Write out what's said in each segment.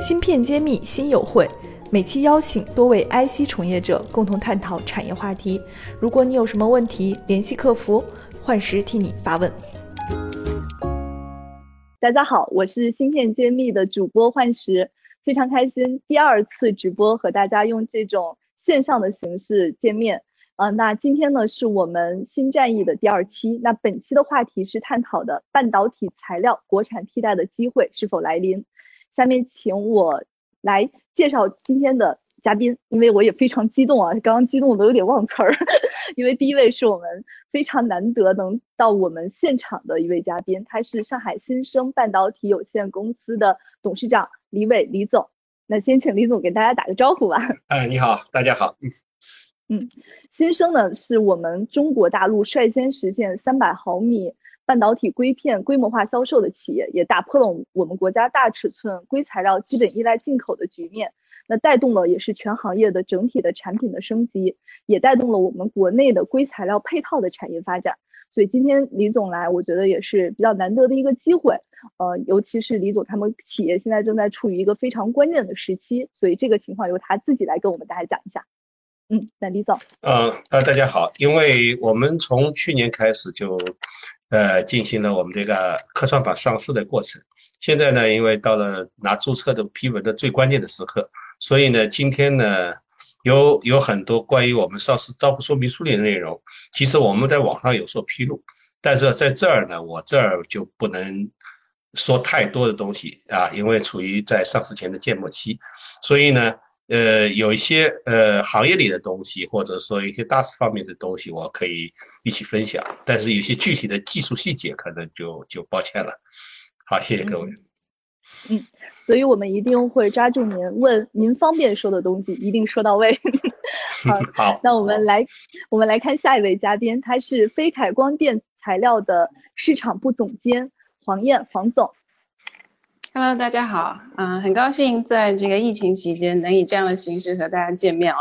芯片揭秘新友会，每期邀请多位 IC 从业者共同探讨产业话题。如果你有什么问题，联系客服，幻时替你发问。大家好，我是芯片揭秘的主播幻时，非常开心第二次直播和大家用这种线上的形式见面。呃，那今天呢是我们新战役的第二期，那本期的话题是探讨的半导体材料国产替代的机会是否来临。下面请我来介绍今天的嘉宾，因为我也非常激动啊，刚刚激动的都有点忘词儿。因为第一位是我们非常难得能到我们现场的一位嘉宾，他是上海新生半导体有限公司的董事长李伟李总。那先请李总给大家打个招呼吧。哎，你好，大家好。嗯，新生呢是我们中国大陆率先实现三百毫米半导体硅片规模化销售的企业，也打破了我们国家大尺寸硅材料基本依赖进口的局面。那带动了也是全行业的整体的产品的升级，也带动了我们国内的硅材料配套的产业发展。所以今天李总来，我觉得也是比较难得的一个机会。呃，尤其是李总他们企业现在正在处于一个非常关键的时期，所以这个情况由他自己来跟我们大家讲一下。嗯，那李总，嗯，啊，大家好，因为我们从去年开始就，呃，进行了我们这个科创板上市的过程。现在呢，因为到了拿注册的批文的最关键的时刻，所以呢，今天呢，有有很多关于我们上市招股说明书的内容，其实我们在网上有所披露，但是在这儿呢，我这儿就不能说太多的东西啊，因为处于在上市前的建模期，所以呢。呃，有一些呃行业里的东西，或者说一些大势方面的东西，我可以一起分享。但是有些具体的技术细节，可能就就抱歉了。好，谢谢各位。嗯，所以我们一定会抓住您问您方便说的东西，一定说到位。好，那我们来我们来看下一位嘉宾，他是飞凯光电材料的市场部总监黄燕黄总。Hello，大家好，嗯，很高兴在这个疫情期间能以这样的形式和大家见面哦。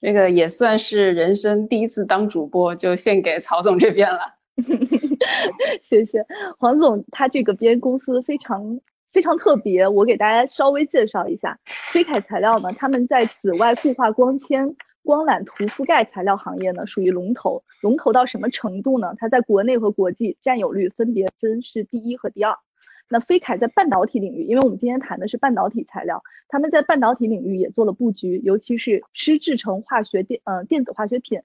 这个也算是人生第一次当主播，就献给曹总这边了。谢谢黄总，他这个边公司非常非常特别，我给大家稍微介绍一下。飞凯材料呢，他们在紫外固化光纤光缆涂覆盖材料行业呢属于龙头，龙头到什么程度呢？它在国内和国际占有率分别分是第一和第二。那飞凯在半导体领域，因为我们今天谈的是半导体材料，他们在半导体领域也做了布局，尤其是湿制成化学电呃电子化学品、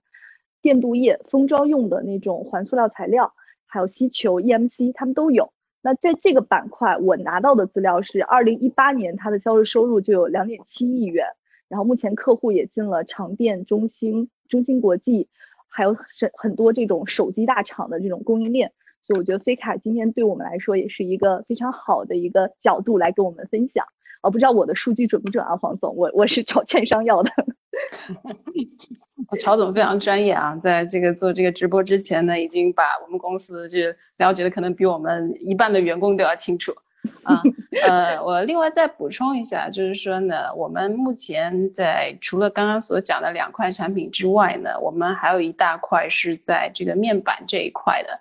电镀液、封装用的那种环塑料材料，还有吸球 EMC，他们都有。那在这个板块，我拿到的资料是，二零一八年它的销售收入就有两点七亿元，然后目前客户也进了长电、中兴、中芯国际，还有很很多这种手机大厂的这种供应链。所以我觉得飞卡今天对我们来说也是一个非常好的一个角度来跟我们分享。啊，不知道我的数据准不准啊，黄总，我我是找券商要的。曹总非常专业啊，在这个做这个直播之前呢，已经把我们公司就了解的可能比我们一半的员工都要清楚。啊，呃，我另外再补充一下，就是说呢，我们目前在除了刚刚所讲的两块产品之外呢，我们还有一大块是在这个面板这一块的。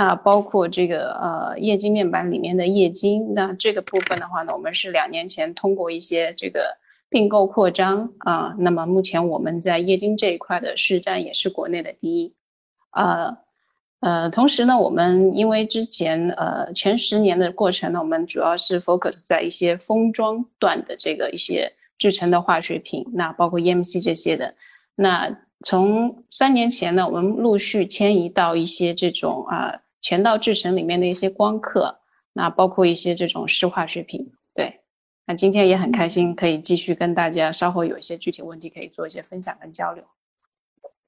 那包括这个呃液晶面板里面的液晶，那这个部分的话呢，我们是两年前通过一些这个并购扩张啊，那么目前我们在液晶这一块的市占也是国内的第一，呃呃，同时呢，我们因为之前呃前十年的过程呢，我们主要是 focus 在一些封装段的这个一些制成的化学品，那包括 EMC 这些的，那从三年前呢，我们陆续迁移到一些这种啊。全道制程里面的一些光刻，那包括一些这种湿化学品，对。那今天也很开心，可以继续跟大家稍后有一些具体问题可以做一些分享跟交流。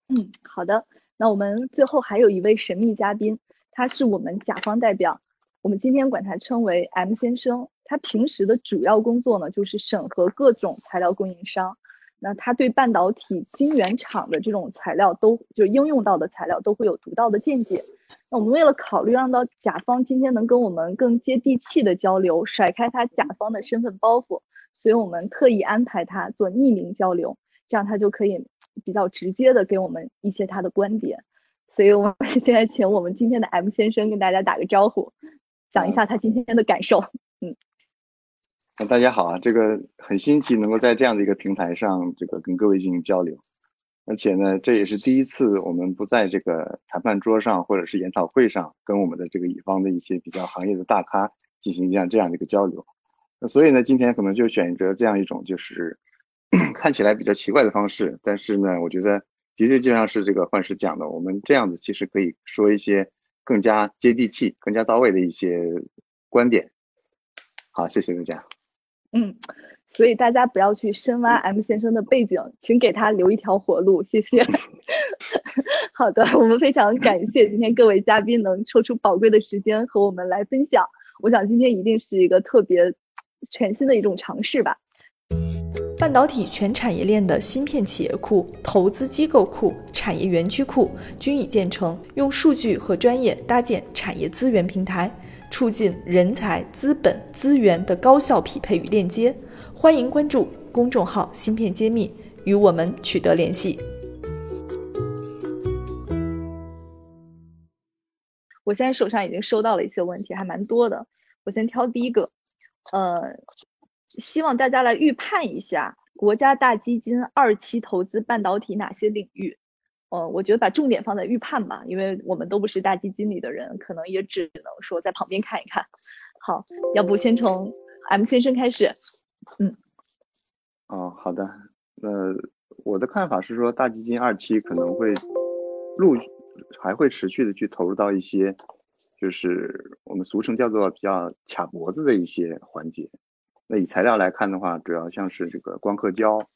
嗯，好的。那我们最后还有一位神秘嘉宾，他是我们甲方代表，我们今天管他称为 M 先生。他平时的主要工作呢，就是审核各种材料供应商。那他对半导体晶圆厂的这种材料都就应用到的材料都会有独到的见解。那我们为了考虑让到甲方今天能跟我们更接地气的交流，甩开他甲方的身份包袱，所以我们特意安排他做匿名交流，这样他就可以比较直接的给我们一些他的观点。所以我们现在请我们今天的 M 先生跟大家打个招呼，讲一下他今天的感受。嗯。大家好啊，这个很新奇，能够在这样的一个平台上，这个跟各位进行交流，而且呢，这也是第一次我们不在这个谈判桌上或者是研讨会上，跟我们的这个乙方的一些比较行业的大咖进行这样这样的一个交流。那所以呢，今天可能就选择这样一种就是 看起来比较奇怪的方式，但是呢，我觉得的确就像是这个幻师讲的，我们这样子其实可以说一些更加接地气、更加到位的一些观点。好，谢谢大家。嗯，所以大家不要去深挖 M 先生的背景，请给他留一条活路，谢谢。好的，我们非常感谢今天各位嘉宾能抽出宝贵的时间和我们来分享。我想今天一定是一个特别全新的一种尝试吧。半导体全产业链的芯片企业库、投资机构库、产业园区库均已建成，用数据和专业搭建产业资源平台。促进人才、资本、资源的高效匹配与链接。欢迎关注公众号“芯片揭秘”，与我们取得联系。我现在手上已经收到了一些问题，还蛮多的。我先挑第一个，呃，希望大家来预判一下国家大基金二期投资半导体哪些领域。呃，我觉得把重点放在预判吧，因为我们都不是大基金里的人，可能也只能说在旁边看一看。好，要不先从 M 先生开始。嗯。哦，好的。那我的看法是说，大基金二期可能会陆还会持续的去投入到一些，就是我们俗称叫做比较卡脖子的一些环节。那以材料来看的话，主要像是这个光刻胶。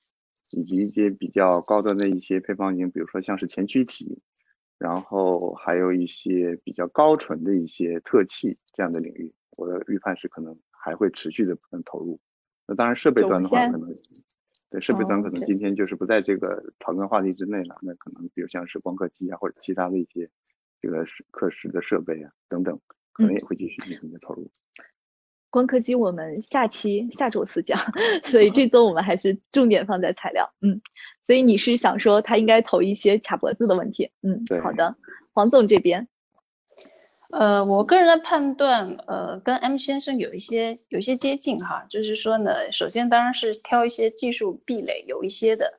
以及一些比较高端的一些配方型，比如说像是前驱体，然后还有一些比较高纯的一些特气这样的领域，我的预判是可能还会持续的部分投入。那当然设备端的话，可能对设备端可能今天就是不在这个讨论话题之内了。那可能比如像是光刻机啊，或者其他的一些这个刻蚀的设备啊等等，可能也会继续进行的投入。光刻机我们下期下周四讲，所以这周我们还是重点放在材料。嗯，所以你是想说他应该投一些卡脖子的问题？嗯，好的，黄总这边，呃，我个人的判断，呃，跟 M 先生有一些有一些接近哈，就是说呢，首先当然是挑一些技术壁垒有一些的，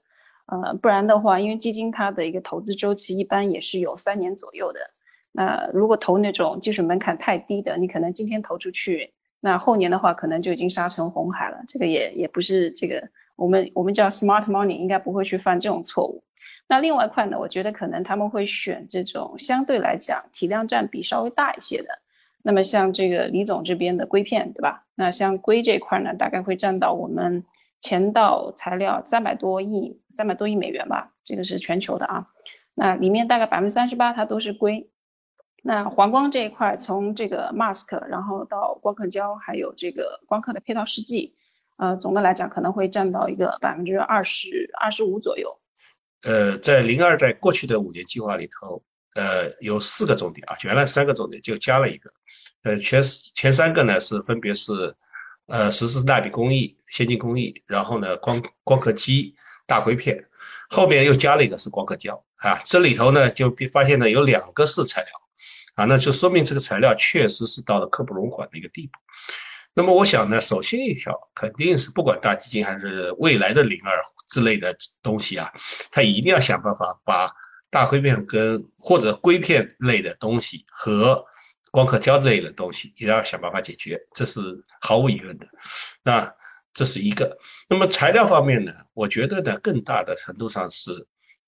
呃，不然的话，因为基金它的一个投资周期一般也是有三年左右的，那如果投那种技术门槛太低的，你可能今天投出去。那后年的话，可能就已经沙成红海了。这个也也不是这个，我们我们叫 smart money，应该不会去犯这种错误。那另外一块呢，我觉得可能他们会选这种相对来讲体量占比稍微大一些的。那么像这个李总这边的硅片，对吧？那像硅这块呢，大概会占到我们前道材料三百多亿，三百多亿美元吧，这个是全球的啊。那里面大概百分之三十八它都是硅。那黄光这一块，从这个 mask，然后到光刻胶，还有这个光刻的配套试剂，呃，总的来讲可能会占到一个百分之二十二十五左右。呃，在零二在过去的五年计划里头，呃，有四个重点啊，原来三个重点就加了一个，呃，前前三个呢是分别是，呃，十四纳米工艺、先进工艺，然后呢光光刻机、大硅片，后面又加了一个是光刻胶啊，这里头呢就发现呢有两个是材料。啊，那就说明这个材料确实是到了刻不容缓的一个地步。那么我想呢，首先一条肯定是不管大基金还是未来的零二之类的东西啊，它一定要想办法把大硅片跟或者硅片类的东西和光刻胶类的东西也要想办法解决，这是毫无疑问的。那这是一个。那么材料方面呢，我觉得呢，更大的程度上是，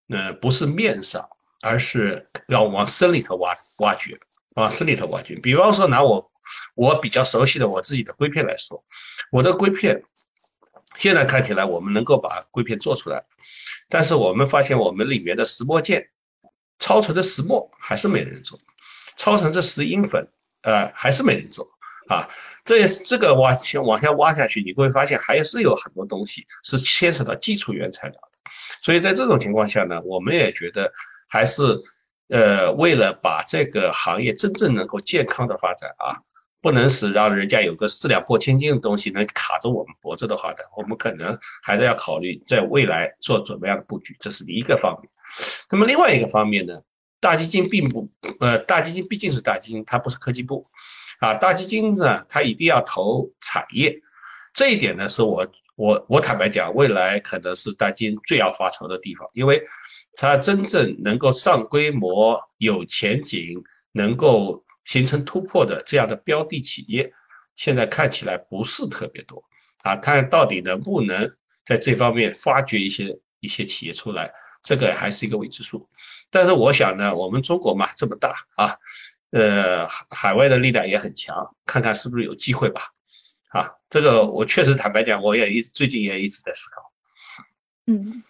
呃，不是面上。而是要往深里头挖挖掘，往深里头挖掘。比方说拿我我比较熟悉的我自己的硅片来说，我的硅片现在看起来我们能够把硅片做出来，但是我们发现我们里面的石墨件、超纯的石墨还是没人做，超纯的石英粉呃还是没人做啊。这这个挖先往下挖下去，你会发现还是有很多东西是牵扯到基础原材料的。所以在这种情况下呢，我们也觉得。还是，呃，为了把这个行业真正能够健康的发展啊，不能是让人家有个四两拨千斤的东西能卡着我们脖子的话的，我们可能还是要考虑在未来做怎么样的布局，这是一个方面。那么另外一个方面呢，大基金并不，呃，大基金毕竟是大基金，它不是科技部，啊，大基金呢，它一定要投产业，这一点呢，是我我我坦白讲，未来可能是大金最要发愁的地方，因为它真正能够上规模、有前景、能够形成突破的这样的标的企业，现在看起来不是特别多啊。看到底能不能在这方面发掘一些一些企业出来，这个还是一个未知数。但是我想呢，我们中国嘛这么大啊。呃，海外的力量也很强，看看是不是有机会吧。啊，这个我确实坦白讲，我也一最近也一直在思考。嗯，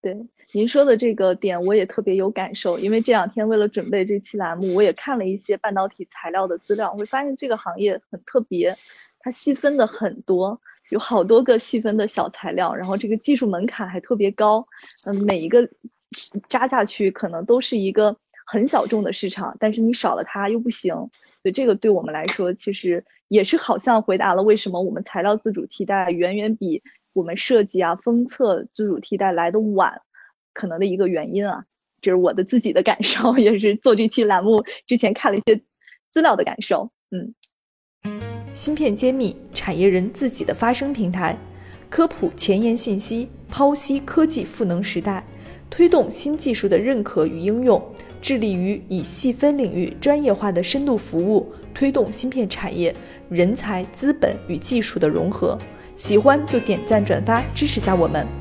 对，您说的这个点我也特别有感受，因为这两天为了准备这期栏目，我也看了一些半导体材料的资料，会发现这个行业很特别，它细分的很多，有好多个细分的小材料，然后这个技术门槛还特别高，嗯，每一个扎下去可能都是一个。很小众的市场，但是你少了它又不行，所以这个对我们来说，其实也是好像回答了为什么我们材料自主替代远远比我们设计啊封测自主替代来的晚，可能的一个原因啊，这是我的自己的感受，也是做这期栏目之前看了一些资料的感受。嗯，芯片揭秘，产业人自己的发声平台，科普前沿信息，剖析科技赋能时代，推动新技术的认可与应用。致力于以细分领域专业化的深度服务，推动芯片产业人才、资本与技术的融合。喜欢就点赞转发支持下我们。